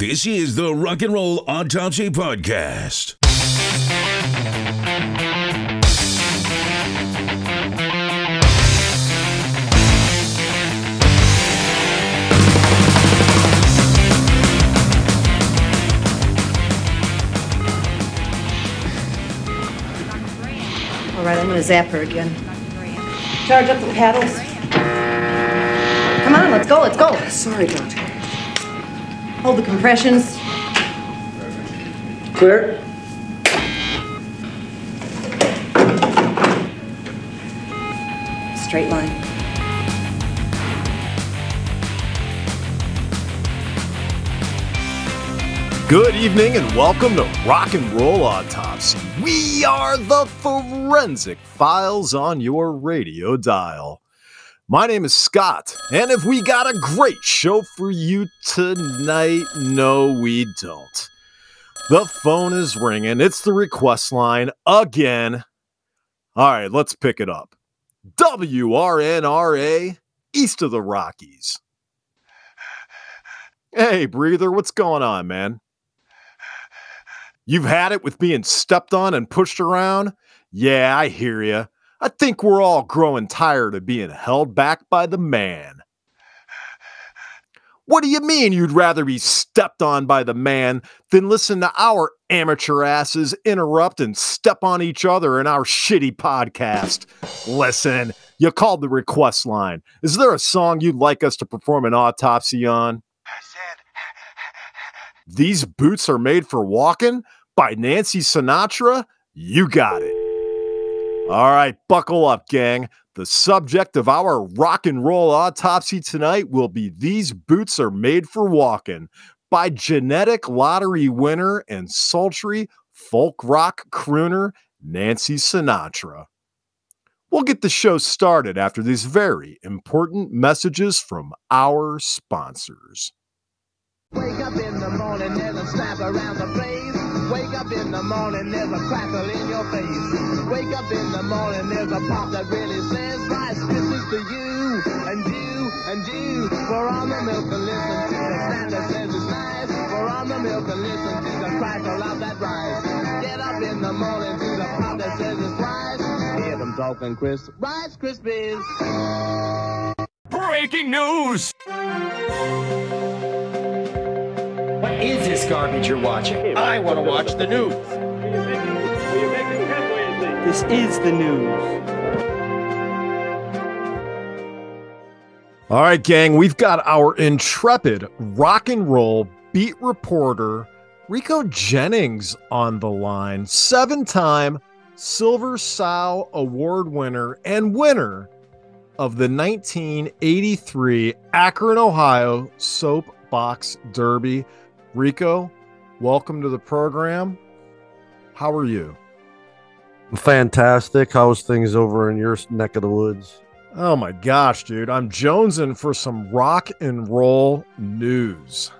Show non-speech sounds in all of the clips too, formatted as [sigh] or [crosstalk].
This is the Rock and Roll Autopsy Podcast. All right, I'm gonna zap her again. Charge up the paddles. Come on, let's go, let's go. Sorry, Doctor. Hold the compressions. Clear? Straight line. Good evening and welcome to Rock and Roll Autopsy. We are the forensic files on your radio dial. My name is Scott, and if we got a great show for you tonight, no, we don't. The phone is ringing. It's the request line again. All right, let's pick it up. WRNRA, east of the Rockies. Hey, breather, what's going on, man? You've had it with being stepped on and pushed around? Yeah, I hear you. I think we're all growing tired of being held back by the man. What do you mean you'd rather be stepped on by the man than listen to our amateur asses interrupt and step on each other in our shitty podcast? Listen, you called the request line. Is there a song you'd like us to perform an autopsy on? These boots are made for walking by Nancy Sinatra? You got it. All right, buckle up, gang. The subject of our rock and roll autopsy tonight will be These Boots Are Made for Walking by genetic lottery winner and sultry folk rock crooner Nancy Sinatra. We'll get the show started after these very important messages from our sponsors. Wake up in the morning, there's a slap around the place. Wake up in the morning, there's a crackle in your face. Wake up in the morning, there's a pop that really says, Rice Krispies to you, and you, and you. Pour on the milk and listen to the sound that says it's nice. Pour on the milk and listen to the crackle of that rice. Get up in the morning to the pop that says it's rice. Hear them talking crisp, Rice Krispies. Breaking news! What is this garbage you're watching? I want to watch the news. This is the news. All right, gang, we've got our intrepid rock and roll beat reporter, Rico Jennings, on the line. Seven time Silver Sow Award winner and winner of the 1983 Akron, Ohio Soapbox Derby. Rico, welcome to the program. How are you? Fantastic. How's things over in your neck of the woods? Oh my gosh, dude. I'm jonesing for some rock and roll news.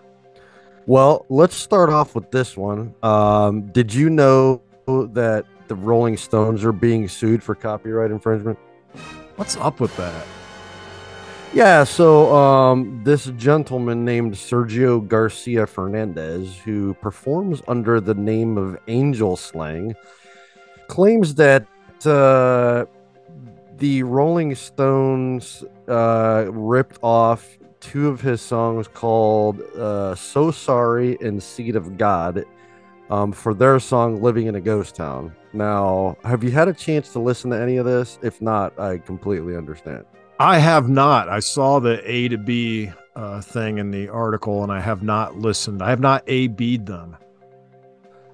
Well, let's start off with this one. Um, did you know that the Rolling Stones are being sued for copyright infringement? What's up with that? Yeah, so um, this gentleman named Sergio Garcia Fernandez, who performs under the name of Angel Slang, claims that uh, the Rolling Stones uh, ripped off two of his songs called uh, So Sorry and Seed of God um, for their song Living in a Ghost Town. Now, have you had a chance to listen to any of this? If not, I completely understand. I have not. I saw the A to B uh, thing in the article, and I have not listened. I have not A B'd them.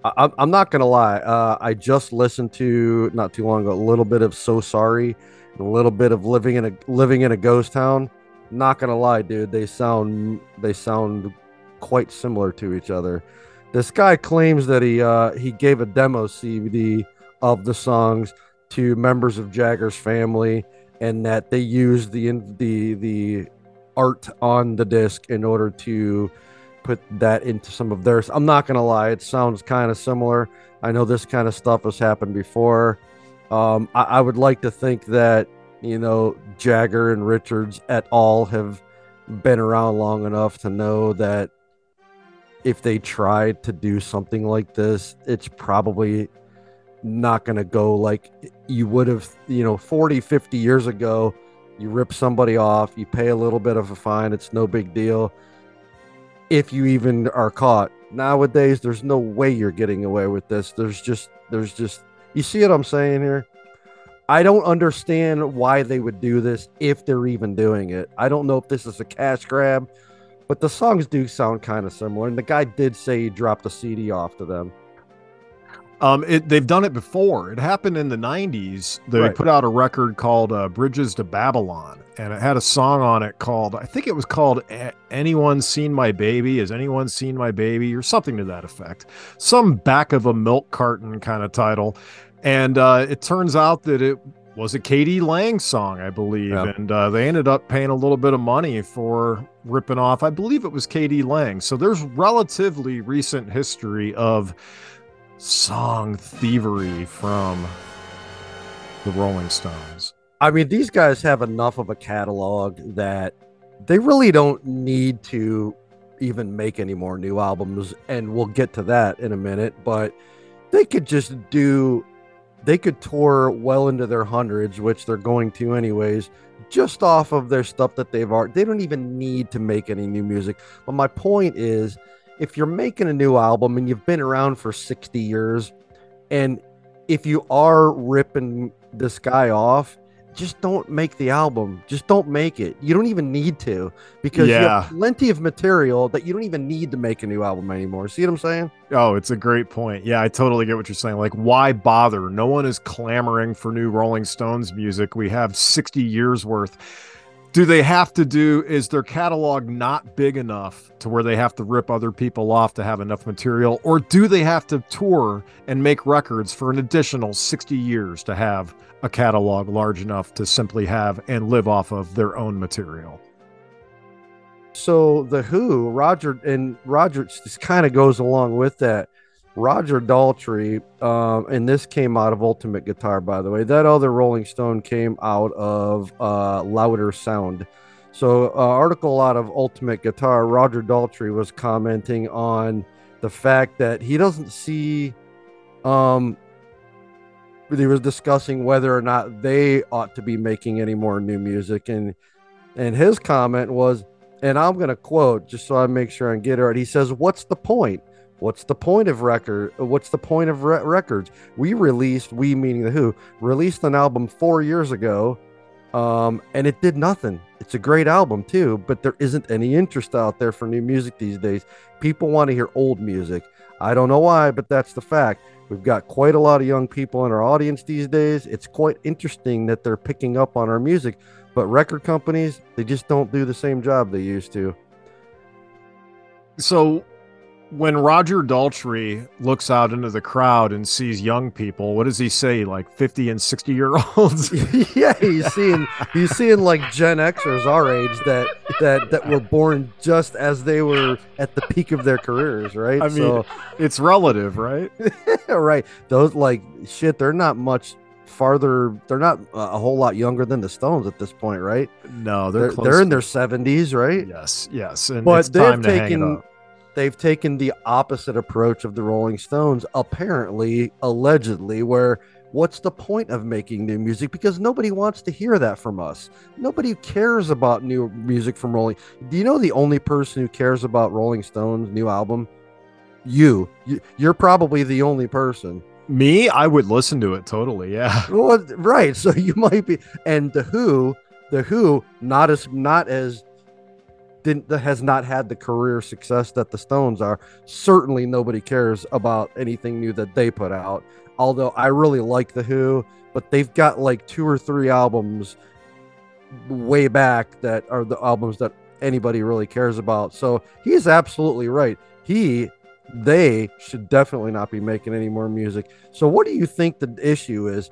I, I'm not gonna lie. Uh, I just listened to not too long ago a little bit of "So Sorry," a little bit of "Living in a Living in a Ghost Town." Not gonna lie, dude. They sound they sound quite similar to each other. This guy claims that he uh, he gave a demo CD of the songs to members of Jagger's family, and that they used the the the art on the disc in order to put that into some of theirs. I'm not gonna lie, it sounds kind of similar. I know this kind of stuff has happened before. Um, I, I would like to think that you know Jagger and Richards et al. have been around long enough to know that if they tried to do something like this, it's probably not going to go like you would have, you know, 40, 50 years ago. You rip somebody off, you pay a little bit of a fine, it's no big deal. If you even are caught nowadays, there's no way you're getting away with this. There's just, there's just, you see what I'm saying here? I don't understand why they would do this if they're even doing it. I don't know if this is a cash grab, but the songs do sound kind of similar. And the guy did say he dropped a CD off to them. Um, it, they've done it before. It happened in the '90s. They Right. put out a record called uh, "Bridges to Babylon," and it had a song on it called, I think it was called "Anyone Seen My Baby?" Has anyone seen my baby, or something to that effect? Some back of a milk carton kind of title. And uh, it turns out that it was a k.d. lang song, I believe, Yeah. and uh, they ended up paying a little bit of money for ripping off. I believe it was k.d. lang. So there's relatively recent history of song thievery from the Rolling Stones. I mean, these guys have enough of a catalog that they really don't need to even make any more new albums. And we'll get to that in a minute. But they could just do, they could tour well into their hundreds, which they're going to anyways, just off of their stuff that they've already. They don't even need to make any new music. But my point is, if you're making a new album and you've been around for 60 years, and if you are ripping this guy off, just don't make the album. Just don't make it. You don't even need to because you have plenty of material that you don't even need to make a new album anymore. See what I'm saying? Oh, it's a great point. Yeah, I totally get what you're saying. Like, why bother? No one is clamoring for new Rolling Stones music. We have 60 years worth. Do they have to do, is their catalog not big enough to where they have to rip other people off to have enough material? Or do they have to tour and make records for an additional 60 years to have a catalog large enough to simply have and live off of their own material? So the Who, Roger, and Roger just kind of goes along with that. Roger Daltrey, um, and this came out of Ultimate Guitar, by the way. That other Rolling Stone came out of uh, Louder Sound. So, uh, article out of Ultimate Guitar, Roger Daltrey was commenting on the fact that he doesn't see. Um, he was discussing whether or not they ought to be making any more new music, and and his comment was, and I'm going to quote just so I make sure I get it right. He says, "What's the point? What's the point of record? What's the point of re- records? We released, we meaning the Who, released an album four years ago, um, and it did nothing. It's a great album too, but there isn't any interest out there for new music these days. People want to hear old music. I don't know why, but that's the fact. We've got quite a lot of young people in our audience these days. It's quite interesting that they're picking up on our music, but record companies, they just don't do the same job they used to. So when Roger Daltrey looks out into the crowd and sees young people, what does he say? Like 50 and 60 year olds? [laughs] yeah, he's seeing he's seeing like Gen Xers our age that that that were born just as they were at the peak of their careers, right? I mean, so, it's relative, right? [laughs] right, those like shit, they're not much farther. They're not a whole lot younger than the Stones at this point, right? No, they're They're, close. they're in their seventies, right? yes, yes. And But it's they've time to hang it taken. They've taken the opposite approach of the Rolling Stones, apparently, allegedly, where what's the point of making new music? Because nobody wants to hear that from us. Nobody cares about new music from Rolling. Do you know the only person who cares about Rolling Stones' new album? You. you you're probably the only person. Me, I would listen to it totally. Yeah. [laughs] Well, right. So you might be, and the Who, the Who, not as not as didn't has not had the career success that the Stones are. Certainly, nobody cares about anything new that they put out. Although I really like the Who, but they've got like two or three albums way back that are the albums that anybody really cares about. So he's absolutely right. He they should definitely not be making any more music. So what do you think the issue is?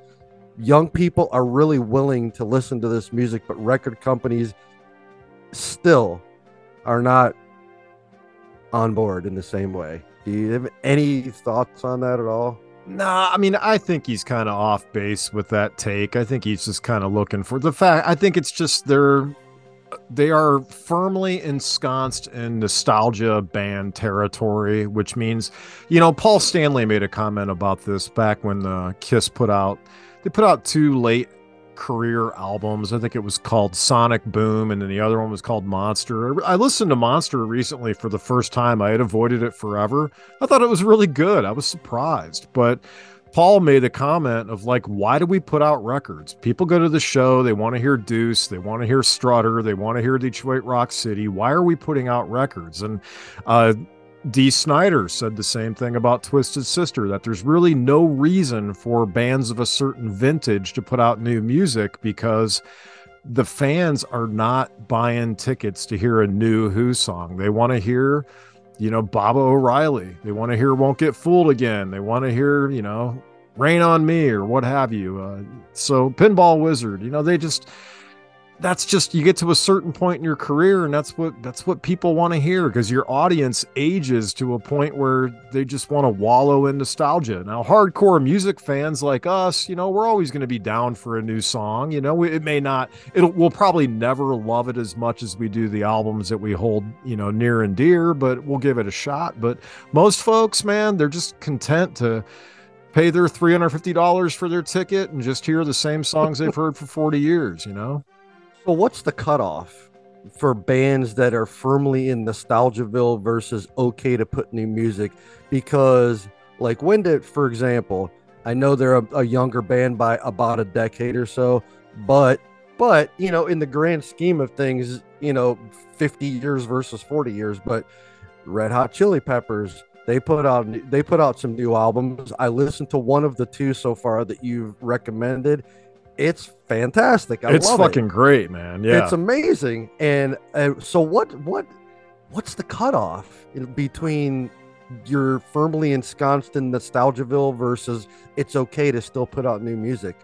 Young people are really willing to listen to this music, but record companies still are not on board in the same way. Do you have any thoughts on that at all? Nah, I mean, I think he's kind of off base with that take. I think he's just kind of looking for the fact. I think it's just they're they are firmly ensconced in nostalgia band territory, which means, you know, Paul Stanley made a comment about this back when uh, Kiss put out they put out two late career albums. I think it was called Sonic Boom, and then the other one was called Monster. I listened to Monster recently for the first time. I had avoided it forever. I thought it was really good. I was surprised, but Paul made a comment of like, why do we put out records? People go to the show, they want to hear Deuce, they want to hear Strutter, they want to hear Detroit Rock City. Why are we putting out records? And uh, Dee Snider said the same thing about Twisted Sister that there's really no reason for bands of a certain vintage to put out new music because the fans are not buying tickets to hear a new Who song. They want to hear, you know, Baba O'Riley. They want to hear Won't Get Fooled Again. They want to hear, you know, Rain on Me or what have you. Uh, so Pinball Wizard, you know, they just that's just you get to a certain point in your career and that's what that's what people want to hear because your audience ages to a point where they just want to wallow in nostalgia. Now hardcore music fans like us you know we're always going to be down for a new song you know? It may not it'll we'll probably never love it as much as we do the albums that we hold you know near and dear but we'll give it a shot. But most folks man they're just content to pay their $350 for their ticket and just hear the same songs they've heard for 40 years you know So what's the cutoff for bands that are firmly in Nostalgiaville versus okay to put new music? Because like when did, for example, I know they're a, a younger band by about a decade or so, but but you know, in the grand scheme of things, you know, 50 years versus 40 years, but Red Hot Chili Peppers, they put out they put out some new albums. I listened to one of the two so far that you've recommended. It's fantastic. I it's love it. fucking great man yeah It's amazing. And uh, so what what what's the cutoff between you're firmly ensconced in Nostalgiaville versus it's okay to still put out new music?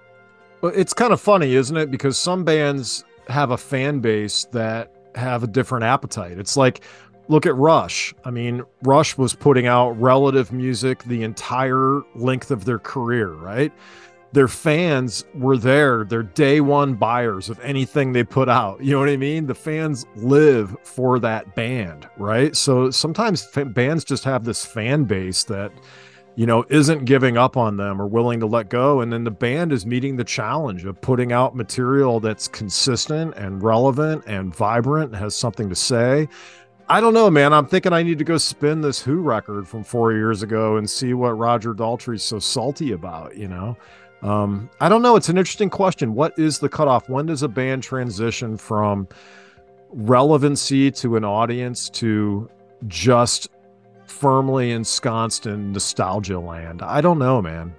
Well, it's kind of funny, isn't it? Because some bands have a fan base that have a different appetite. It's like, look at Rush. I mean, Rush was putting out relative music the entire length of their career, right? Their fans were there. They're day one buyers of anything they put out. You know what I mean? The fans live for that band, right? So sometimes fa- bands just have this fan base that you know, isn't giving up on them or willing to let go. And then the band is meeting the challenge of putting out material that's consistent and relevant and vibrant, and has something to say. I don't know, man. I'm thinking I need to go spin this Who record from four years ago and see what Roger Daltrey's so salty about, you know? Um, I don't know. It's an interesting question. What is the cutoff? When does a band transition from relevancy to an audience to just firmly ensconced in nostalgia land. I don't know, man.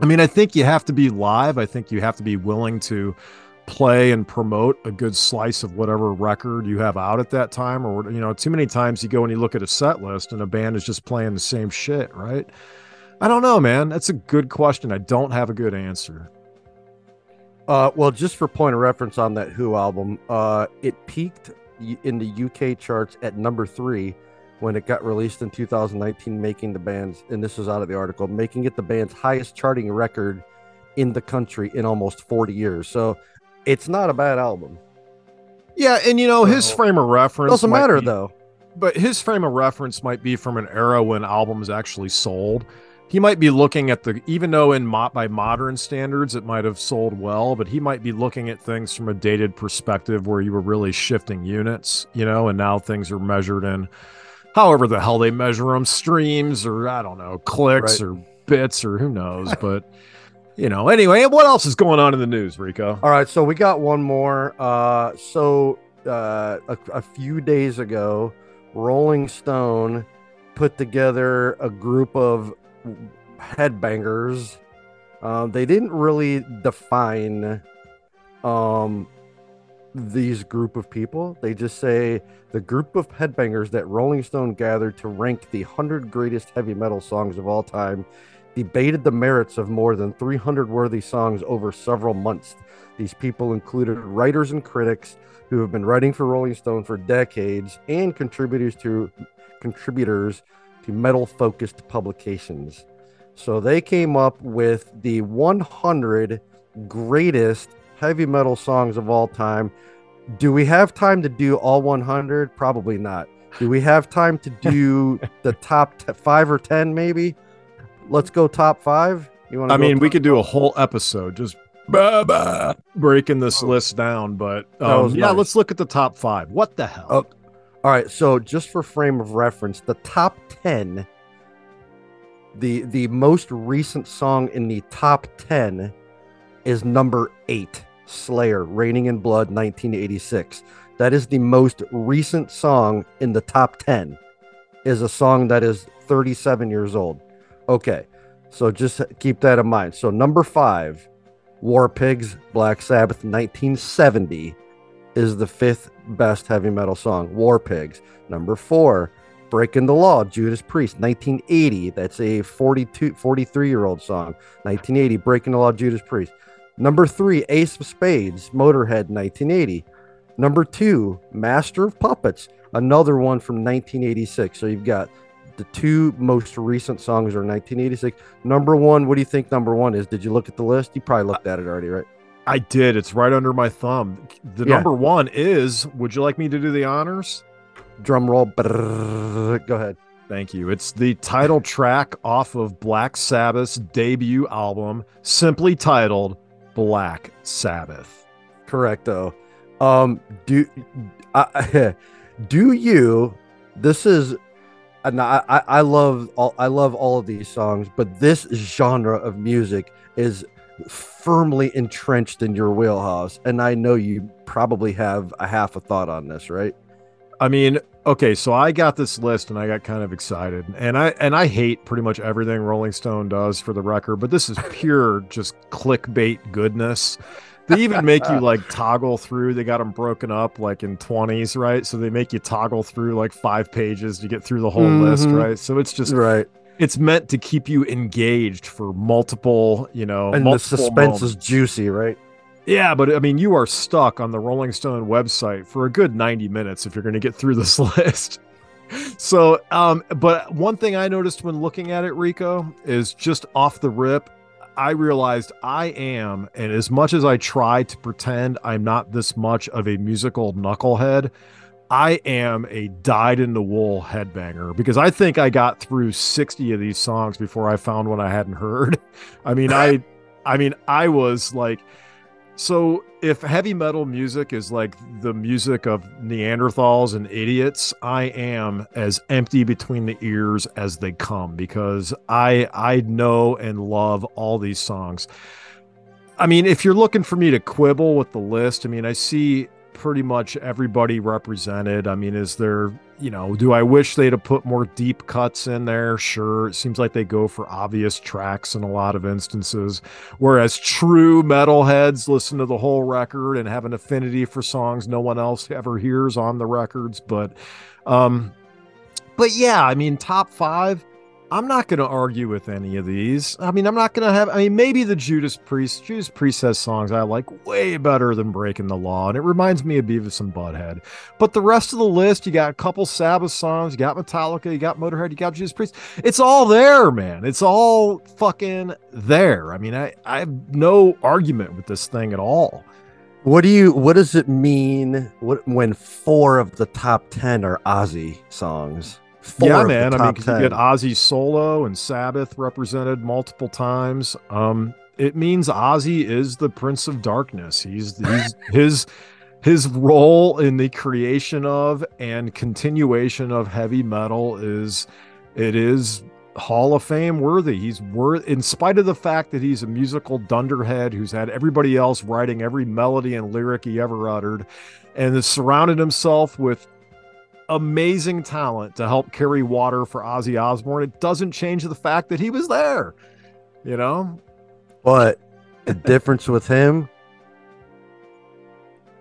I mean, I think you have to be live. I think you have to be willing to play and promote a good slice of whatever record you have out at that time. Or, you know, too many times you go and you look at a set list and a band is just playing the same shit, right? I don't know, man. That's a good question. I don't have a good answer. Uh, well, just for point of reference on that Who album, uh, it peaked in the UK charts at number three when it got released in 2019, making the band's, and this is out of the article, making it the band's highest charting record in the country in almost 40 years. So it's not a bad album. Yeah, and you know, his frame of reference Doesn't matter be- though. but his frame of reference might be from an era when albums actually sold. He might be looking at the even though in mo- by modern standards it might have sold well, but he might be looking at things from a dated perspective where you were really shifting units, you know, and now things are measured in however the hell they measure them, streams or I don't know, clicks Right. or bits or who knows, [laughs] but you know, anyway, what else is going on in the news, Rico? All right, so we got one more. Uh, so uh, a, a few days ago, Rolling Stone put together a group of headbangers. Um, they didn't really define um, these group of people. They just say the group of headbangers that Rolling Stone gathered to rank the 100 greatest heavy metal songs of all time debated the merits of more than 300 worthy songs over several months. These people included writers and critics who have been writing for Rolling Stone for decades and contributors to contributors to metal focused publications. So they came up with the 100 greatest heavy metal songs of all time Do we have time to do all 100? Probably not. Do we have time to do [laughs] the top t- five or 10 maybe? Let's go top five. You want I mean, we could do a whole episode just bah, bah, breaking this Oh. list down, but um, yeah, nice. let's look at the top five. What the hell? Oh. All right, so just for frame of reference, the top 10 the the most recent song in the top 10 is number 8, Slayer, Raining in Blood 1986. That is the most recent song in the top 10. Is a song that is 37 years old. Okay. So just keep that in mind. So number 5, War Pigs, Black Sabbath 1970 is the fifth best heavy metal song. War Pigs. Number four, Breaking the Law, Judas Priest, 1980. That's a 42, 43 year old song. 1980, Breaking the Law, Judas Priest. Number three, Ace of Spades, Motorhead, 1980. Number two, Master of Puppets, another one from 1986. So you've got the two most recent songs are 1986. Number one, what do you think number one is? Did you look at the list? You probably looked at it already, right? I did. It's right under my thumb. The Yeah. number one is. Would you like me to do the honors? Drum roll. brrrr, Go ahead. Thank you. It's the title track off of Black Sabbath's debut album, simply titled Black Sabbath. Correct though. Um, do I, [laughs] do you? This is, and I I love all I love all of these songs, but this genre of music is firmly entrenched in your wheelhouse, and I know you probably have a half a thought on this, right? I mean, okay, so I got this list and I got kind of excited. And I and I hate pretty much everything Rolling Stone does for the record, but this is [laughs] pure just clickbait goodness. They even make you like [laughs] toggle through. They got them broken up like in 20s, right? So they make you toggle through like five pages to get through the whole list, Mhm. right? So it's just right. It's meant to keep you engaged for multiple, you know, And the suspense is juicy, right? Yeah, but I mean, you are stuck on the Rolling Stone website for a good 90 minutes if you're going to get through this [laughs] list. So, um, but one thing I noticed when looking at it, Rico, is just off the rip, I realized I am, and as much as I try to pretend I'm not this much of a musical knucklehead, I am a dyed in the wool headbanger because I think I got through 60 of these songs before I found one I hadn't heard. [laughs] I mean, I I mean, I was like so if heavy metal music is like the music of Neanderthals and idiots, I am as empty between the ears as they come because I I know and love all these songs. I mean, if you're looking for me to quibble with the list, I mean, I see pretty much everybody represented. I mean, is there, you know, do I wish they'd have put more deep cuts in there? Sure. It seems like they go for obvious tracks in a lot of instances. Whereas true metalheads listen to the whole record and have an affinity for songs no one else ever hears on the records. But, um, but yeah, I mean, top five. I'm not going to argue with any of these. I mean, I'm not going to have. I mean, maybe the Judas Priest. Judas Priest has songs I like way better than Breaking the Law, and it reminds me of Beavis and Butthead. But the rest of the list, you got a couple Sabbath songs, you got Metallica, you got Motorhead, you got Judas Priest. It's all there, man. It's all fucking there. I mean, I I have no argument with this thing at all. What do you? What does it mean? When four of the top ten are Ozzy songs? Yeah, man. I mean, you get Ozzy solo and Sabbath represented multiple times. Um, it means Ozzy is the Prince of Darkness. He's he's [laughs] his his role in the creation of and continuation of heavy metal is it is Hall of Fame worthy. He's worth in spite of the fact that he's a musical dunderhead who's had everybody else writing every melody and lyric he ever uttered, and has surrounded himself with amazing talent to help carry water for Ozzy Osbourne. It doesn't change the fact that he was there. You know, But the [laughs] difference with him,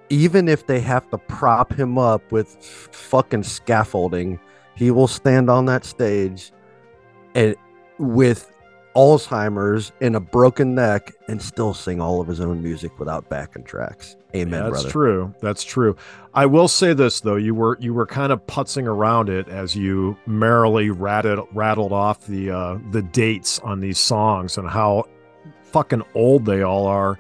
even if they have to prop him up with fucking scaffolding, he will stand on that stage and with Alzheimer's and a broken neck and still sing all of his own music without backing tracks. Amen, Yeah, that's brother. true. That's true. I will say this though: you were you were kind of putzing around it as you merrily rattled rattled off the uh, the dates on these songs and how fucking old they all are.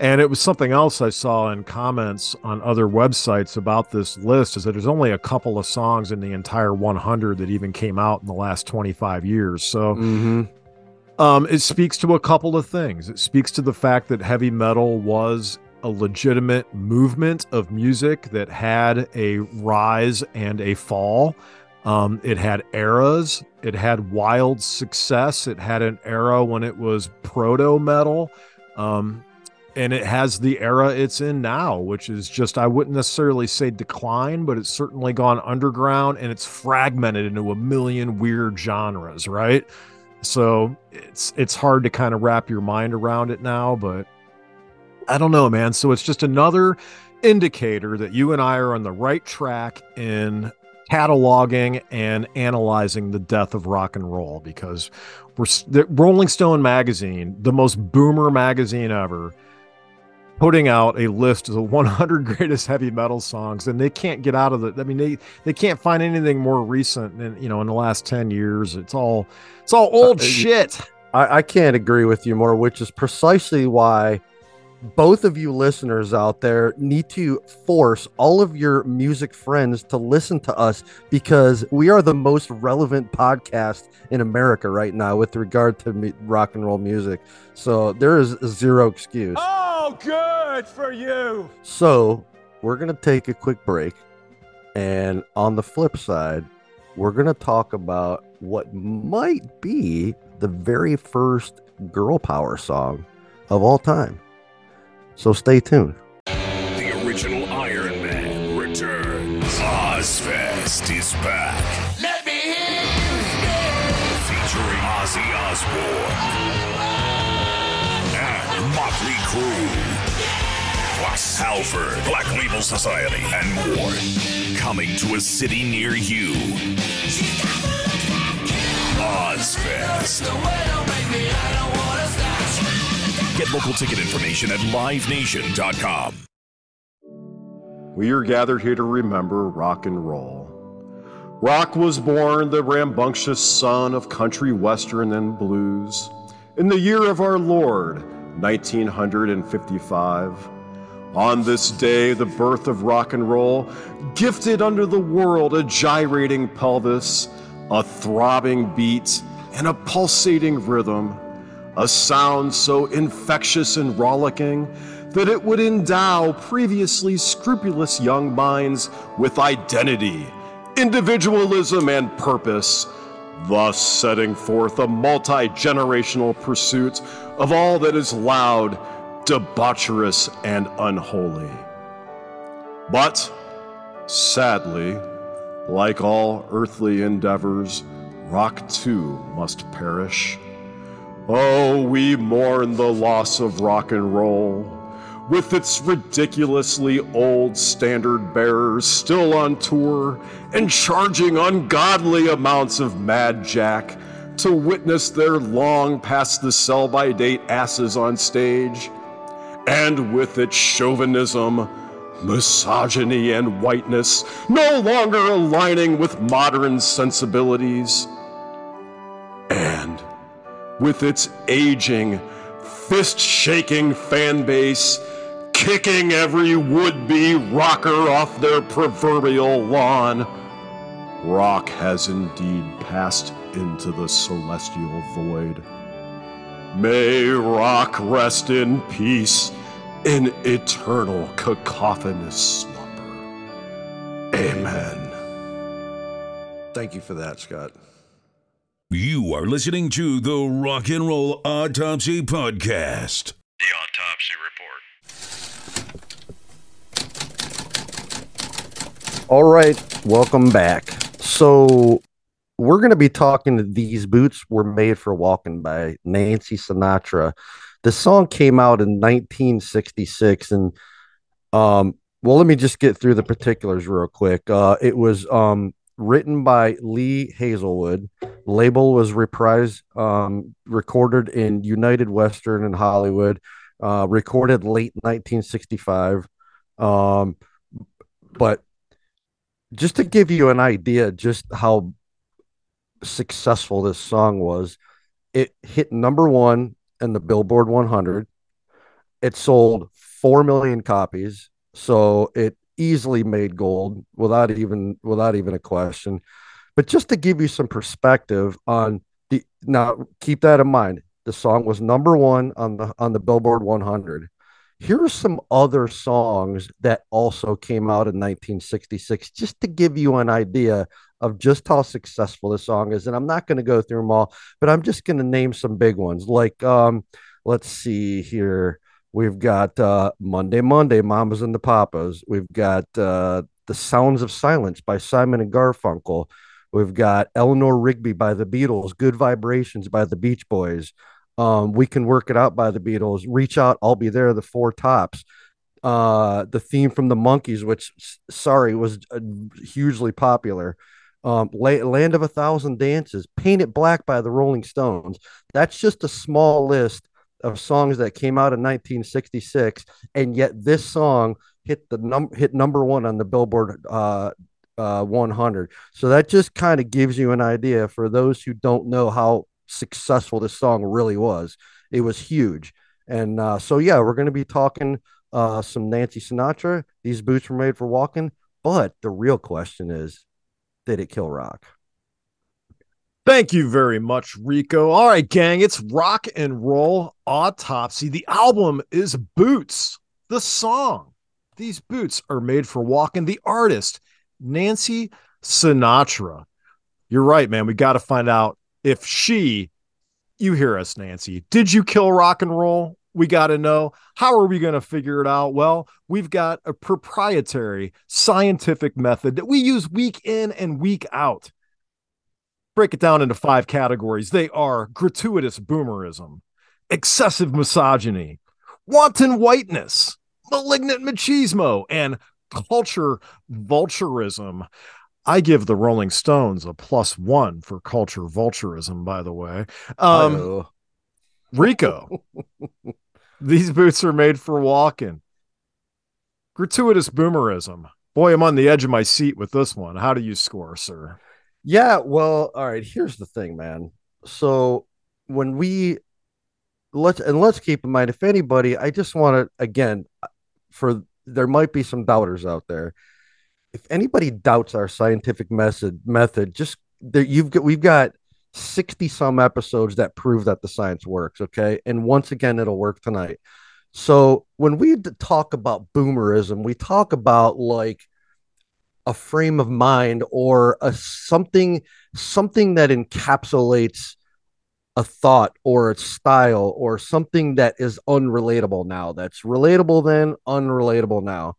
And it was something else I saw in comments on other websites about this list is that there's only a couple of songs in the entire 100 that even came out in the last 25 years. So Mm-hmm. Um, it speaks to a couple of things. It speaks to the fact that heavy metal was a legitimate movement of music that had a rise and a fall. Um, it had eras. It had wild success. It had an era when it was proto metal. Um, and it has the era it's in now, which is just, I wouldn't necessarily say decline, but it's certainly gone underground and it's fragmented into a million weird genres, right? So it's it's hard to kind of wrap your mind around it now, but I don't know, man. So it's just another indicator that you and I are on the right track in cataloging and analyzing the death of rock and roll because we're Rolling Stone magazine, the most boomer magazine ever, putting out a list of the 100 [laughs] greatest heavy metal songs and they can't get out of it. I mean, they they can't find anything more recent than, you know, in the last 10 years. It's all it's all old Uh, shit. I, I can't agree with you more, which is precisely why both of you listeners out there need to force all of your music friends to listen to us because we are the most relevant podcast in America right now with regard to rock and roll music. So there is zero excuse. Oh, good for you. So we're going to take a quick break. And on the flip side, we're going to talk about what might be the very first girl power song of all time. So stay tuned. The original Iron Man returns. Ozzfest is back. Let me Featuring Ozzy Osbourne and Motley Crue. Plus Halford, Black Label Society, and more. Coming to a city near you. Ozzfest. Get local ticket information at livenation.com. We are gathered here to remember rock and roll. Rock was born the rambunctious son of country western and blues in the year of our Lord, 1955. On this day, the birth of rock and roll gifted unto the world a gyrating pelvis, a throbbing beat, and a pulsating rhythm, a sound so infectious and rollicking that it would endow previously scrupulous young minds with identity, individualism, and purpose, thus setting forth a multi generational pursuit of all that is loud, debaucherous, and unholy. But, sadly, like all earthly endeavors, rock too must perish. Oh, we mourn the loss of rock and roll, with its ridiculously old standard bearers still on tour and charging ungodly amounts of Mad Jack to witness their long past the sell by date asses on stage, and with its chauvinism, misogyny, and whiteness no longer aligning with modern sensibilities, and with its aging, fist shaking fan base, kicking every would be rocker off their proverbial lawn. Rock has indeed passed into the celestial void. May rock rest in peace in eternal cacophonous slumber. Amen. Thank you for that, Scott. You are listening to the Rock and Roll Autopsy Podcast. The Autopsy All right, welcome back. So we're going to be talking to These Boots Were Made for Walking by Nancy Sinatra. The song came out in 1966 and um well let me just get through the particulars real quick. Uh it was um written by Lee Hazlewood. Label was Reprise um recorded in United Western and Hollywood. Uh recorded late 1965. Um but just to give you an idea just how successful this song was it hit number one in the billboard 100 It sold 4 million copies. So it easily made gold without even without even a question. But just to give you some perspective on the now keep that in mind. The song was number 1 on the on the Billboard 100. Here are some other songs that also came out in 1966 just to give you an idea of just how successful this song is and I'm not going to go through them all, but I'm just going to name some big ones. Like um let's see here. We've got uh, Monday, Monday, Mamas and the Papas. We've got uh, The Sounds of Silence by Simon and Garfunkel. We've got Eleanor Rigby by the Beatles, Good Vibrations by the Beach Boys. Um, we Can Work It Out by the Beatles, Reach Out, I'll Be There, the Four Tops. Uh, the theme from the Monkees, which, sorry, was uh, hugely popular. Um, Land of a Thousand Dances, Paint It Black by the Rolling Stones. That's just a small list of songs that came out in 1966, and yet this song hit the num hit number one on the Billboard uh, uh, 100. So that just kind of gives you an idea for those who don't know how successful this song really was. It was huge, and uh, so yeah, we're going to be talking uh, some Nancy Sinatra. These boots were made for walking, but the real question is, did it kill rock? Thank you very much, Rico. All right, gang, it's rock and roll autopsy. The album is Boots. The song, these boots are made for walking. The artist, Nancy Sinatra. You're right, man. We got to find out if she, you hear us, Nancy, did you kill rock and roll? We got to know. How are we going to figure it out? Well, we've got a proprietary scientific method that we use week in and week out break it down into five categories. They are gratuitous boomerism, excessive misogyny, wanton whiteness, malignant machismo, and culture vulturism. I give the Rolling Stones a plus one for culture vulturism, by the way. Um, Rico, [laughs] these boots are made for walking. Gratuitous boomerism. Boy, I'm on the edge of my seat with this one. How do you score, sir? Yeah, well, all right. Here's the thing, man. So when we let's and let's keep in mind, if anybody, I just want to again, for there might be some doubters out there. If anybody doubts our scientific method, method, just there, you've got we've got sixty some episodes that prove that the science works. Okay, and once again, it'll work tonight. So when we talk about boomerism, we talk about like a frame of mind or a something something that encapsulates a thought or a style or something that is unrelatable now that's relatable then unrelatable now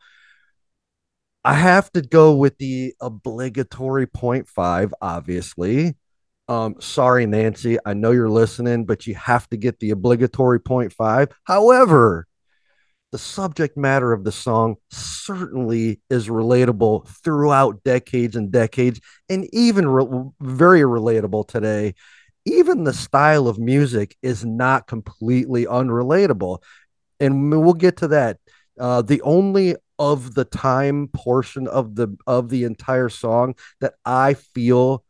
i have to go with the obligatory 0.5 obviously um sorry nancy i know you're listening but you have to get the obligatory 0.5 however the subject matter of the song certainly is relatable throughout decades and decades, and even re- very relatable today. Even the style of music is not completely unrelatable. And we'll get to that. Uh, the only of the time portion of the of the entire song that I feel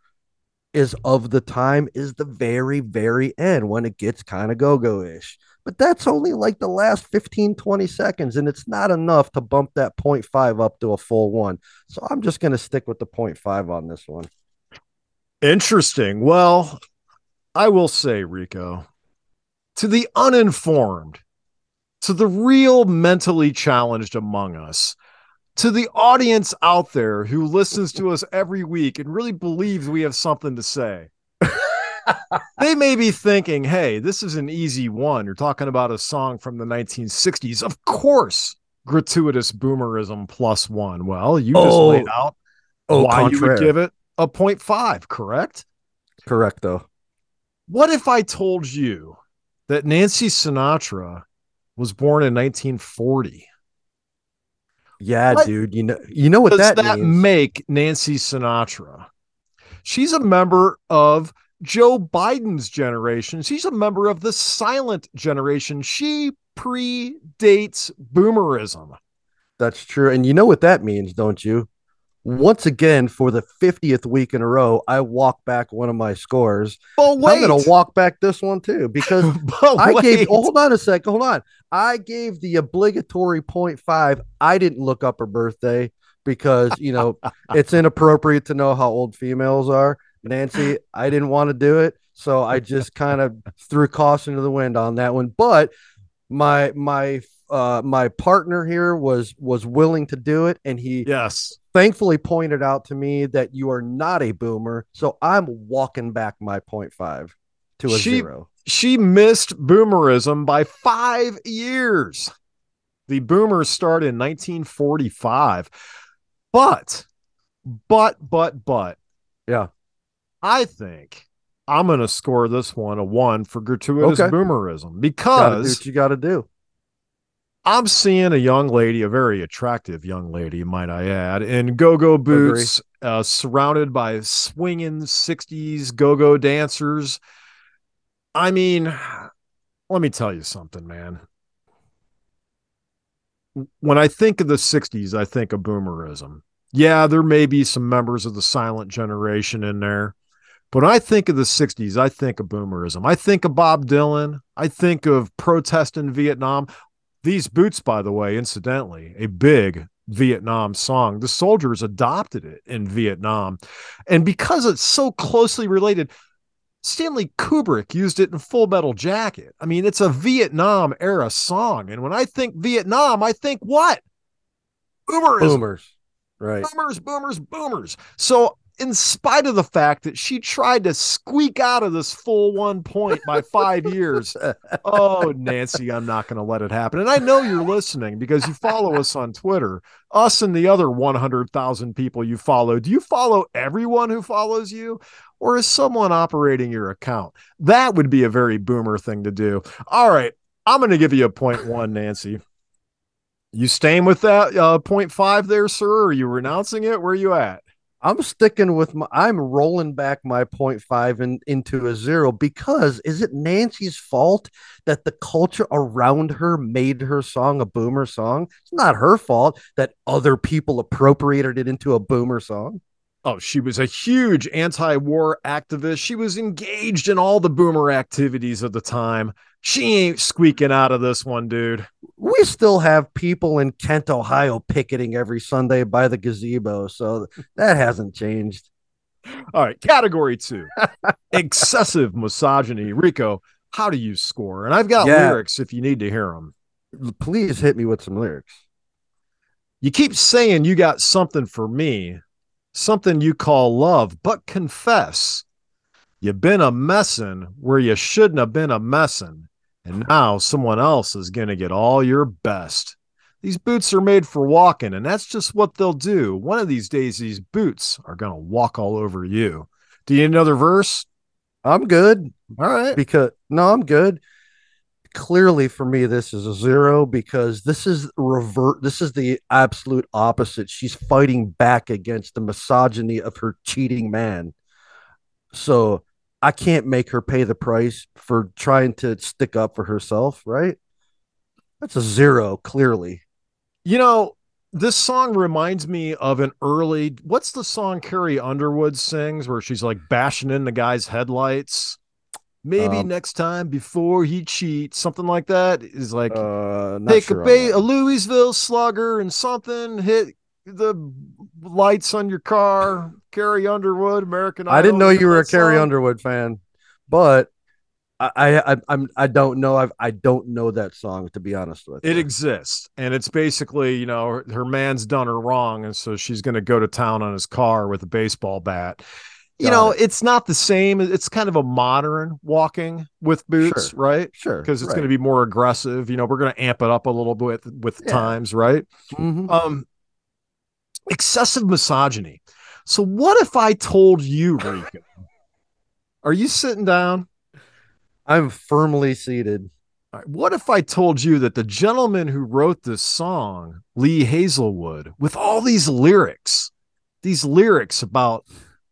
is of the time is the very very end when it gets kind of go-go ish but that's only like the last 15 20 seconds and it's not enough to bump that 0.5 up to a full one. So i'm just going to stick with the 0.5 on this one. Interesting. Well i will say rico to the uninformed to the real mentally challenged among us to the audience out there who listens to us every week and really believes we have something to say [laughs] they may be thinking, hey, this is an easy one. You're talking about a song from the 1960s. Of course, gratuitous boomerism plus one. Well, you just oh, laid out oh, why you would give it a 0.5, correct? Correct, though. What if I told you that Nancy Sinatra was born in 1940? Yeah, what dude. You know, you know what does that, that means? make Nancy Sinatra? She's a member of Joe Biden's generation. She's a member of the silent generation. She predates boomerism. That's true. And you know what that means, don't you? Once again for the 50th week in a row, I walk back one of my scores. But wait, I'm gonna walk back this one too [laughs] because I gave. Hold on a second. Hold on. I gave the obligatory 0.5. I didn't look up her birthday because you know [laughs] it's inappropriate to know how old females are. Nancy, I didn't want to do it, so I just kind of threw caution to the wind on that one. But my my uh my partner here was was willing to do it, and he yes. Thankfully pointed out to me that you are not a boomer. So I'm walking back my 0.5 to a She- zero. she missed boomerism by five years. The boomers started in 1945. But, but, but, but, Yeah. I think I'm going to score this one a one for gratuitous Okay. boomerism because what you got to do. I'm seeing a young lady, a very attractive young lady, might I add, in go go boots, uh, surrounded by swinging 60s go go dancers. I mean, let me tell you something, man. When I think of the 60s, I think of boomerism. Yeah, there may be some members of the silent generation in there. But when I think of the 60s, I think of boomerism. I think of Bob Dylan. I think of protest in Vietnam. These boots, by the way, incidentally, a big Vietnam song. The soldiers adopted it in Vietnam. And because it's so closely related, Stanley Kubrick used it in Full Metal Jacket. I mean, it's a Vietnam era song. And when I think Vietnam, I think what? Boomerism Boomers. Right. boomers, boomers, boomers. So, in spite of the fact that she tried to squeak out of this full one point by five years, oh, Nancy, I'm not going to let it happen. And I know you're listening because you follow us on Twitter, us and the other 100,000 people you follow. Do you follow everyone who follows you? Or is someone operating your account? That would be a very boomer thing to do. All right. I'm going to give you a point one, Nancy. You staying with that uh, point five there, sir? Or are you renouncing it? Where are you at? I'm sticking with my I'm rolling back my 0.5 in, into a zero because is it Nancy's fault that the culture around her made her song a boomer song? It's not her fault that other people appropriated it into a boomer song. Oh, she was a huge anti-war activist. She was engaged in all the boomer activities of the time. She ain't squeaking out of this one, dude. We still have people in Kent, Ohio picketing every Sunday by the gazebo, so that hasn't changed. All right, category two, [laughs] excessive misogyny. Rico, how do you score? And I've got Yeah. lyrics if you need to hear them. Please hit me with some lyrics. You keep saying you got something for me, something you call love, but confess you've been a messin' where you shouldn't have been a messin', and now someone else is going to get all your best. These boots are made for walking, and that's just what they'll do. One of these days, these boots are going to walk all over you. Do you need another verse? I'm good. All right. because no, I'm good. Clearly, for me, this is a zero because this is revert. This is the absolute opposite. She's fighting back against the misogyny of her cheating man. So I can't make her pay the price for trying to stick up for herself. Right? That's a zero. Clearly, You know, this song reminds me of an early what's the song Carrie Underwood sings where she's like bashing in the guy's headlights? Maybe Um, next time before he cheats, something like that. Is like uh, take sure a, ba- a Louisville slugger and something hit the lights on your car. Carrie Underwood, American Idol, I didn't know you were a Carrie song? Underwood fan, but I, I, I'm I don't know. I've, I don't know that song to be honest with You. It exists, and it's basically, you know, her, her man's done her wrong, and so she's going to go to town on his car with a baseball bat. You Got know, it. it's not the same. It's kind of a modern walking with boots, Sure. right? sure Because it's right. going to be more aggressive. You know, we're going to amp it up a little bit with the Yeah. times, right? Mhm. Um, excessive misogyny. So, what if I told you, [laughs] Rico? Are you sitting down? I'm firmly seated. Right, What if I told you that the gentleman who wrote this song, Lee Hazlewood, with all these lyrics, these lyrics about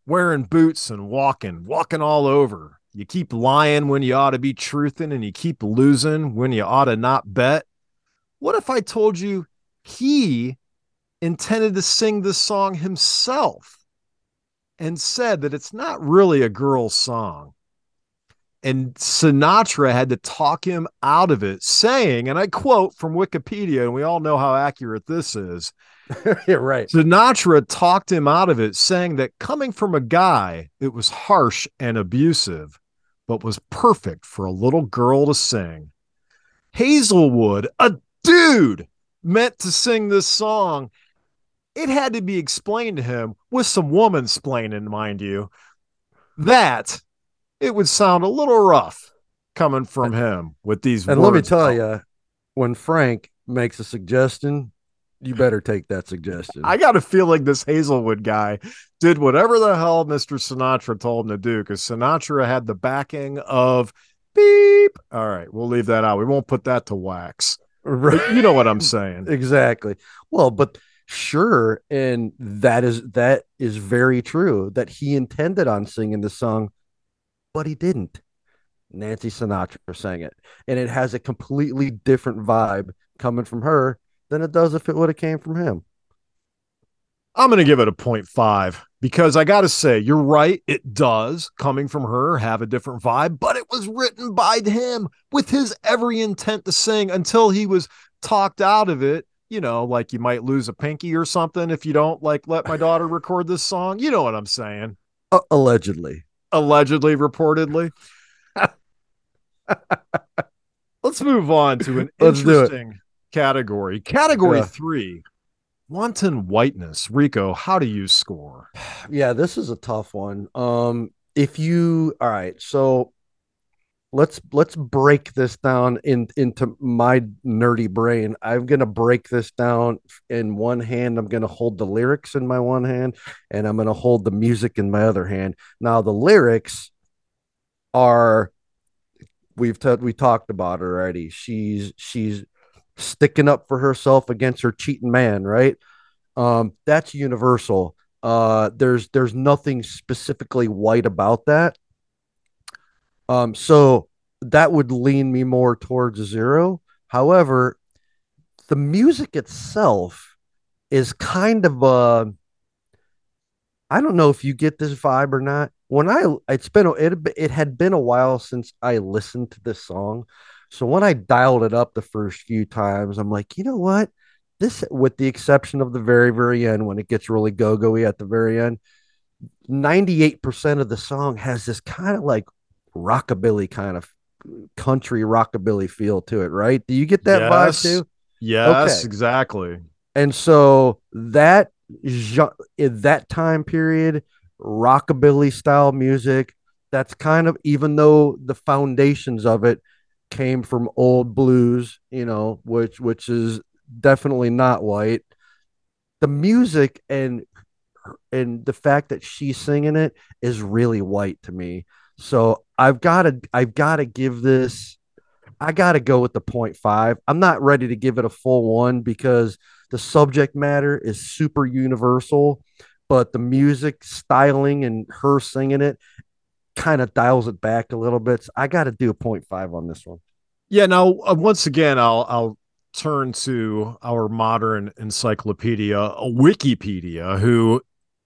wearing boots and walking, walking all over, you keep lying when you ought to be truthing, and you keep losing when you ought to not bet. What if I told you he intended to sing the song himself and said that it's not really a girl's song. And Sinatra had to talk him out of it, saying, and I quote from Wikipedia, and we all know how accurate this is. [laughs] yeah, right. Sinatra talked him out of it, saying that coming from a guy, it was harsh and abusive, but was perfect for a little girl to sing. Hazlewood, a dude, meant to sing this song. It had to be explained to him with some woman splaining, mind you, that it would sound a little rough coming from him with these And let me tell you, when Frank makes a suggestion, you better take that suggestion. I got a feeling this Hazlewood guy did whatever the hell Mr. Sinatra told him to do because Sinatra had the backing of beep. All right, we'll leave that out. We won't put that to wax. [laughs] But you know what I'm saying. exactly. Well, but sure, and that is that is very true that he intended on singing the song, but he didn't. Nancy Sinatra sang it, and it has a completely different vibe coming from her than it does if it would have came from him. I'm going to give it a 0.5 because I got to say, you're right. It does, coming from her, have a different vibe, but it was written by him with his every intent to sing until he was talked out of it. You know, like you might lose a pinky or something if you don't like let my daughter record this song. You know what I'm saying? Uh, allegedly. Allegedly, reportedly. [laughs] Let's move on to an [laughs] Let's do it. interesting category. Category Yeah. three wanton whiteness. Rico, how do you score? [sighs] yeah this is a tough one um if you all right so let's let's break this down in into my nerdy brain. I'm gonna break this down in one hand i'm gonna hold the lyrics in my one hand and i'm gonna hold the music in my other hand. Now the lyrics are we've t- we talked about already. She's she's sticking up for herself against her cheating man right? Um that's universal. Uh there's there's nothing specifically white about that um so that would lean me more towards zero. However the music itself is kind of uh i don't know if you get this vibe or not. When i it's been a- it, it had been a while since i listened to this song. So when i dialed it up the first few times i'm like you know what? This with the exception of the very very end when it gets really go-go-y at the very end 98% of the song has this kind of like rockabilly kind of country rockabilly feel to it right do you get that Yes. vibe too Yes, Okay. exactly. and so that in that time period rockabilly style music that's kind of even though the foundations of it came from old blues you know which which is definitely not white the music and and the fact that she's singing it is really white to me so i've got to i've got to give this i got to go with the 0.5 i'm not ready to give it a full one because the subject matter is super universal but the music styling and her singing it kind of dials it back a little bit so i got to do a 0.5 on this one Yeah. Now, uh, once again, I'll I'll turn to our modern encyclopedia, uh, Wikipedia, who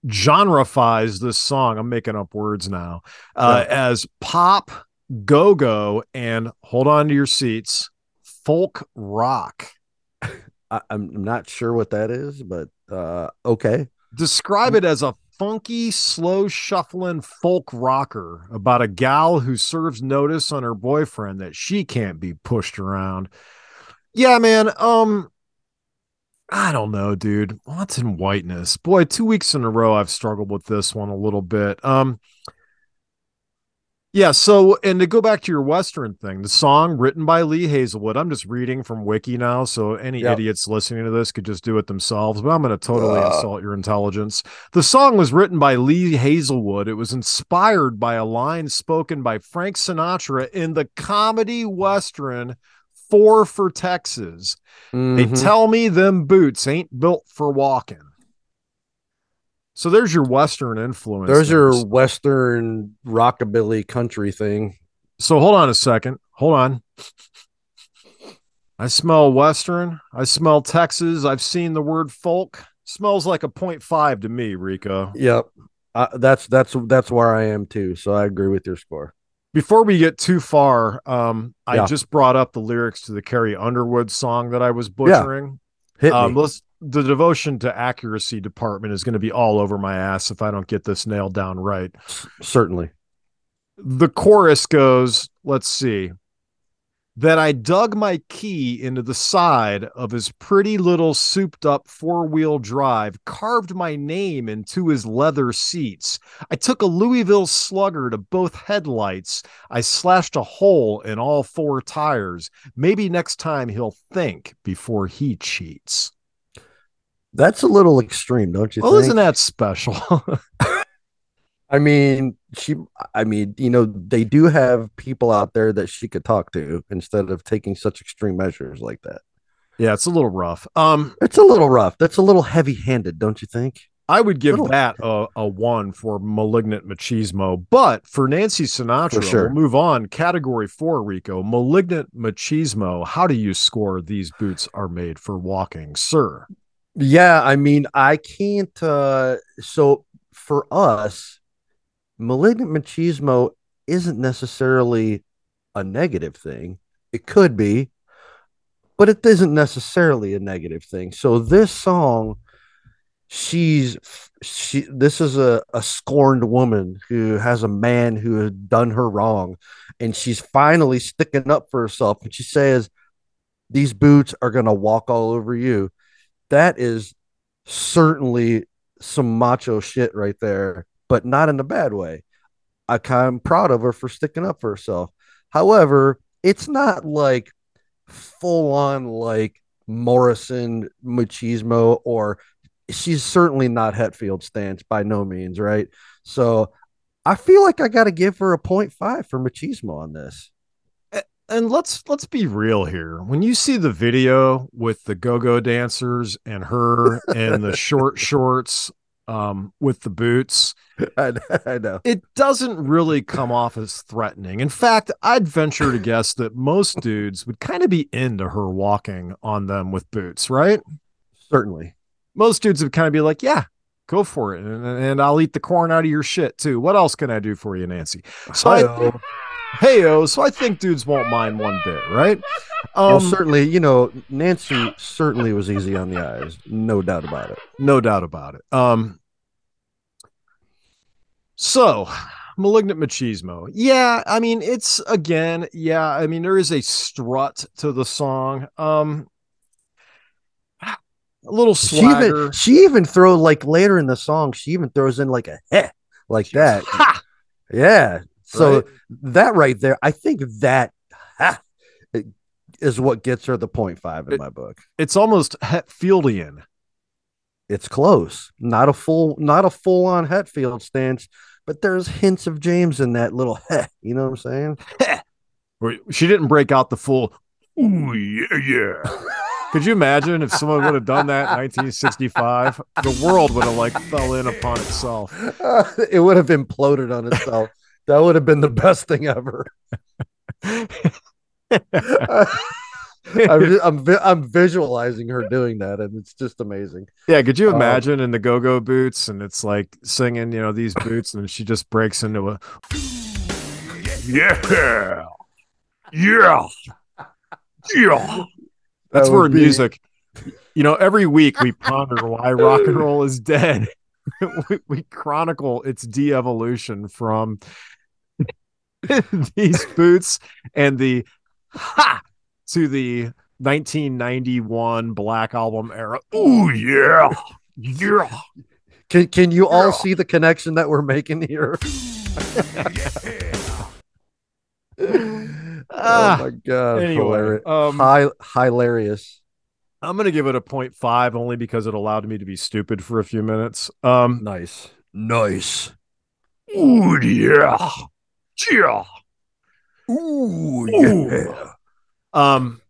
genreifies this song. I'm making up words now uh, as pop, go go, and hold on to your seats, folk rock. I, i'm not sure what that is but uh okay Describe it as a funky, slow shuffling folk rocker about a gal who serves notice on her boyfriend that she can't be pushed around. Yeah, man. Um, I don't know, dude. Wanton whiteness. Boy, two weeks in a row I've struggled with this one a little bit. Um, yeah, so and to go back to your Western thing, the song written by Lee Hazlewood. I'm just reading from Wiki now, so any Yep. idiots listening to this could just do it themselves, but I'm going to totally Uh. insult your intelligence. The song was written by Lee Hazlewood. It was inspired by a line spoken by Frank Sinatra in the comedy Western Four for Texas. They Mhm. tell me them boots ain't built for walking. So there's your Western influence. there's there. your western rockabilly country thing So hold on a second. Hold on. I smell Western. I smell Texas. I've seen the word folk. Smells like a 0.5 to me, Rico. Yep. Uh, that's that's that's where I am too. So I agree with your score. Before we get too far, um, I Yeah. just brought up the lyrics to the Carrie Underwood song that I was butchering. Hit Um, let's, the devotion to accuracy department is going to be all over my ass if I don't get this nailed down right. Certainly. The chorus goes, let's see. That I dug my key into the side of his pretty little souped up four wheel drive, carved my name into his leather seats. I took a Louisville slugger to both headlights. I slashed a hole in all four tires. Maybe next time he'll think before he cheats. That's a little extreme, don't you Well, think? isn't that special? [laughs] I mean, she. I mean, you know, they do have people out there that she could talk to instead of taking such extreme measures like that. yeah, it's a little rough. Um, It's a little rough. That's a little heavy-handed, don't you think? I would give Little- that a, a one for malignant machismo, but for Nancy Sinatra, For sure. we'll move on. Category four, Rico, malignant machismo. How do you score these boots are made for walking, sir? Yeah, I mean, I can't. uh So for us, malignant machismo isn't necessarily a negative thing. It could be, but it isn't necessarily a negative thing. So this song, she's she. This is a a scorned woman who has a man who has done her wrong, and she's finally sticking up for herself. And she says, "These boots are gonna walk all over you." that is certainly some macho shit right there, but not in a bad way. I kind of proud of her for sticking up for herself. However, it's not like full on like Morrison machismo or she's certainly not Hetfield stance by no means, right? So I feel like I got to give her a 0.5 for machismo on this. And let's let's be real here. When you see the video with the go-go dancers and her [laughs] and the short shorts um, with the boots, [laughs] I, I know. it doesn't really come off as threatening. In fact, I'd venture to guess that most dudes would kind of be into her walking on them with boots, right? Certainly. Most dudes would kind of be like, yeah, go for it. And, and I'll eat the corn out of your shit too. What else can I do for you, Nancy? So I, Hi-yo. so I think dudes won't mind one bit, right? well, Um, certainly, you know, Nancy certainly was easy on the eyes, no doubt about it. no doubt about it. Um, so malignant machismo. Yeah, I mean, it's again, yeah, I mean, there is a strut to the song. Um, a little She swagger. even she even throw like later in the song, she even throws in like a heh, like [laughs] that. Ha! Yeah. So Right? that right there, I think that ha, is what gets her the 0.5 in It- my book. It's almost Hetfieldian. It's close. Not a full, not a full on Hetfield stance, but there's hints of James in that little heh. You know what I'm saying? She didn't break out the full. Ooh yeah, yeah. [laughs] Could you imagine if someone would have done that in 1965? The world would have like fell in upon itself. [laughs] it would have imploded on itself. That would have been the best thing ever. [laughs] I'm, ju- I'm, I'm visualizing her doing that, and it's just amazing. Yeah, could you Um, imagine in the go-go boots and it's like singing, you know, these boots and she just breaks into a Yeah. Yeah. Yeah. That's That where be- music you know, every week we ponder why rock and roll is dead. [laughs] we, we chronicle its de-evolution from [laughs] these boots and the ha to the 1991 Black Album era. Oh yeah, yeah. Can Can you all see the connection that we're making here? [laughs] Ah, oh my god! anyway, hilarious. um, Hi, hilarious. I'm gonna give it a 0.5 only because it allowed me to be stupid for a few minutes. Um, Nice, nice. ooh yeah, yeah. Ooh, yeah. Um,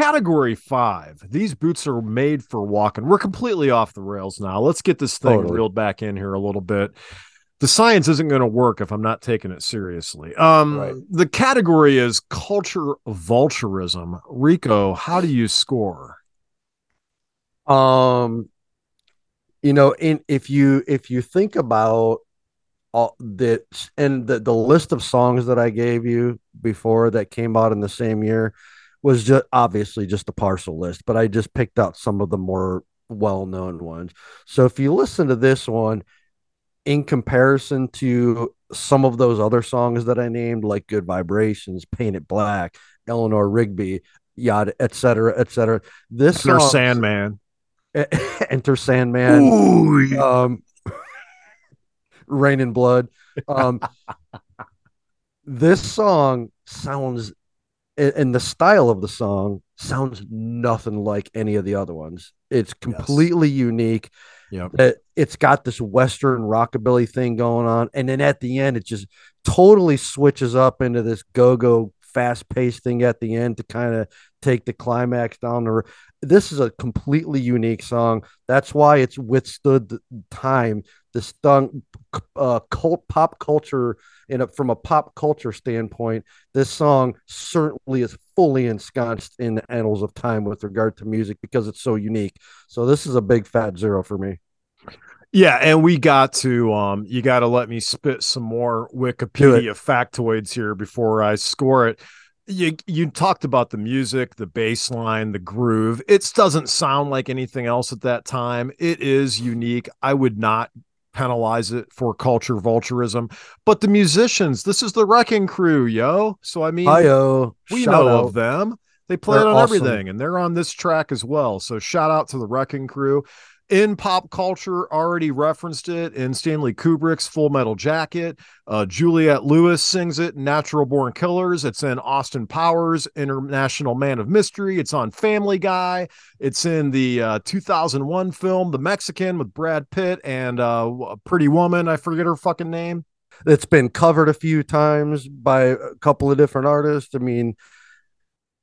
category five. These boots are made for walking. We're completely off the rails now. Let's get this thing Totally. reeled back in here a little bit. The science isn't going to work if I'm not taking it seriously. Um, Right. the category is culture vulturism. Rico, how do you score? Um, you know, in if you if you think about all that and the, the list of songs that I gave you before that came out in the same year was just obviously just a partial list, but I just picked out some of the more well-known ones. So if you listen to this one in comparison to some of those other songs that I named, like Good Vibrations, Paint It Black, Eleanor Rigby, yada, et cetera, et cetera. This Enter song, Sandman. [laughs] Enter Sandman. Ooh, Um, Raining Blood. Um, this song sounds, and the style of the song sounds nothing like any of the other ones. It's completely unique. Yep. It, it's got this Western rockabilly thing going on. And then at the end, it just totally switches up into this go go fast paced thing at the end to kind of take the climax down the r- this is a completely unique song that's why it's withstood the time the stung uh cult pop culture in a, from a pop culture standpoint this song certainly is fully ensconced in the annals of time with regard to music because it's so unique so this is a big fat zero for me Yeah, and we got to um you got to let me spit some more Wikipedia factoids here before I score it. You you talked about the music, the bass line, the groove. It doesn't sound like anything else at that time. It is unique. I would not penalize it for culture vulturism, but the musicians, this is the Wrecking Crew, yo. So I mean, Hi-yo. we Shout know out. of them. They play They're on awesome. everything, and they're on this track as well. So shout out to the Wrecking Crew. In pop culture, already referenced it in Stanley Kubrick's Full Metal Jacket. Uh, Juliette Lewis sings it in Natural Born Killers. It's in Austin Powers, International Man of Mystery. It's on Family Guy. It's in the uh, 2001 film The Mexican with Brad Pitt and uh, a Pretty Woman. I forget her fucking name. it's been covered a few times by a couple of different artists i mean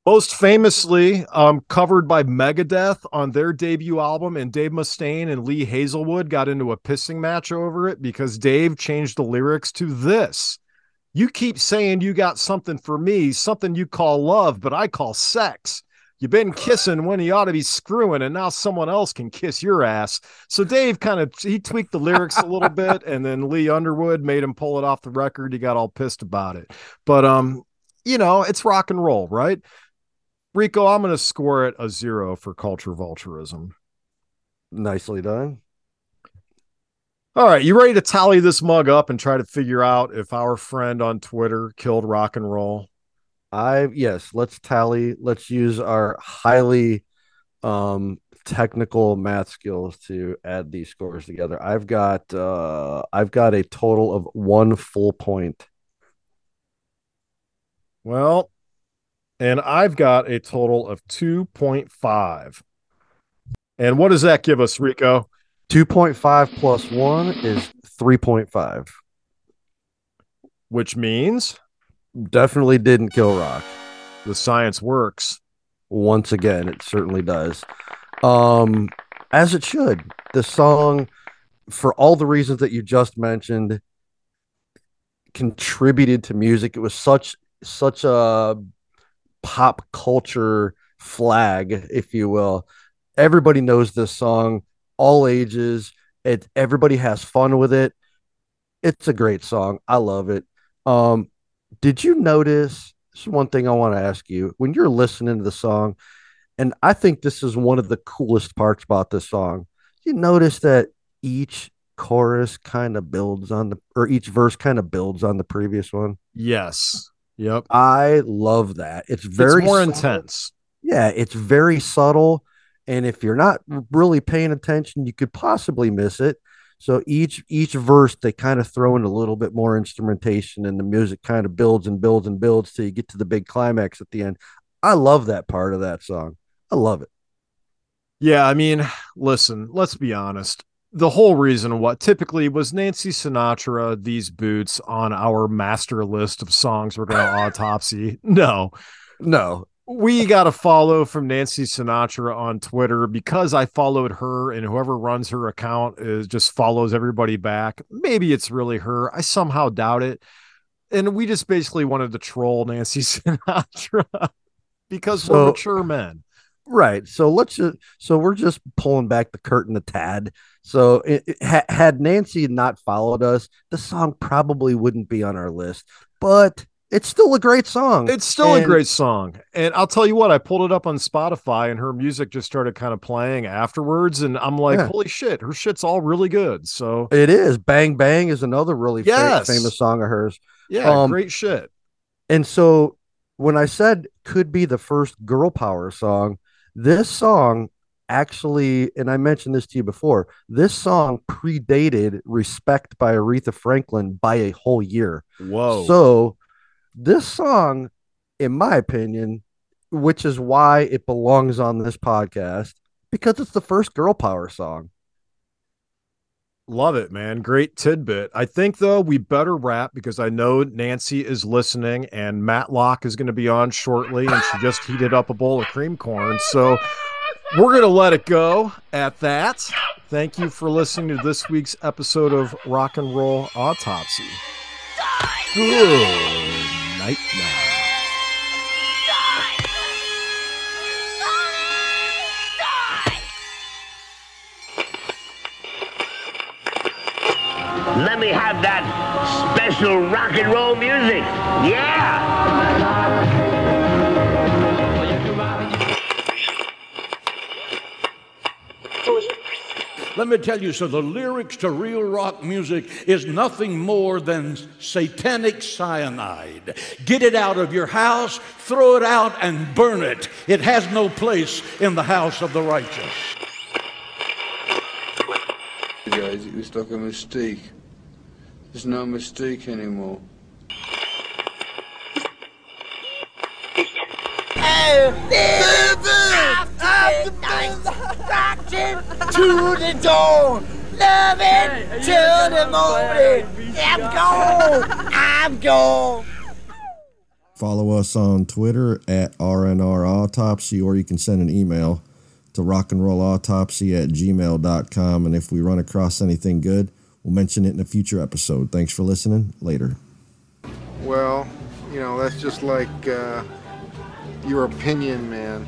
most famously um, covered by Megadeth on their debut album, and Dave Mustaine and Lee Hazlewood got into a pissing match over it because Dave changed the lyrics to this. You keep saying you got something for me, something you call love, but I call sex. You've been kissing when you ought to be screwing, and now someone else can kiss your ass. So Dave kind of he tweaked the lyrics a little bit, [laughs] and then Lee Underwood made him pull it off the record. He got all pissed about it. But um, you know, it's rock and roll, right? Rico, I'm going to score it a zero for culture vulturism. nicely done All right, you ready to tally this mug up and try to figure out if our friend on Twitter killed rock and roll? I yes, let's tally. Let's use our highly um technical math skills to add these scores together. I've got uh I've got a total of 1 full point. Well, and I've got a total of 2.5. And what does that give us, Rico? 2.5 plus 1 is 3.5. Which means Definitely didn't kill rock. the science works. Once again, it certainly does. Um as it should. The song for all the reasons that you just mentioned contributed to music. It was such such a pop culture flag, if you will. Everybody knows this song, all ages. It everybody has fun with it. It's a great song. I love it. Um, did you notice? This is one thing I want to ask you. When you're listening to the song, and I think this is one of the coolest parts about this song. You notice that each chorus kind of builds on the, or each verse kind of builds on the previous one. Yes. Yep. I love that. It's very it's more subtle. intense. Yeah, it's very subtle. And if you're not really paying attention, you could possibly miss it. So each each verse they kind of throw in a little bit more instrumentation and the music kind of builds and builds and builds till you get to the big climax at the end. I love that part of that song. I love it. Yeah, I mean, listen, let's be honest. The whole reason what typically was Nancy Sinatra, these boots on our master list of songs we're going to autopsy. [laughs] No, No, we got a follow from Nancy Sinatra on Twitter because I followed her and whoever runs her account is just follows everybody back. Maybe it's really her. I somehow doubt it. And we just basically wanted to troll Nancy [laughs] Sinatra because we're mature men. Right. So let's just so we're just pulling back the curtain a tad. So it, it- ha- had Nancy not followed us, the song probably wouldn't be on our list. But it's still a great song. It's still a great song. And I'll tell you what, I pulled it up on Spotify and her music just started kind of playing afterwards. And I'm like, Yeah. holy shit, her shit's all really good. So It is. Bang Bang is another really fa- famous song of hers. yeah, Um, great shit. And so when I said could be the first girl power song, this song actually, and I mentioned this to you before, this song predated Respect by Aretha Franklin by a whole year. Whoa. So this song, in my opinion, which is why it belongs on this podcast, because it's the first girl power song. Love it, man. Great tidbit. I think though we better wrap because I know Nancy is listening and Matt Matlock is going to be on shortly and she just heated up a bowl of cream corn. So we're going to let it go at that. Thank you for listening to this week's episode of Rock and Roll Autopsy. Good night now. Let me have that special rock and roll music. Yeah. Let me tell you, so the lyrics to real rock music is nothing more than satanic cyanide. Get it out of your house, throw it out, and burn it. It has no place in the house of the righteous. guys, it was like a mistake. There's no mistake anymore. I'm gone, I'm gone. Follow us on Twitter at RNR Autopsy, or you can send an email to rockandrollautopsy at gmail.com. And if we run across anything good, we'll mention it in a future episode. Thanks for listening. Later. Well, you know, that's just like uh, your opinion, man.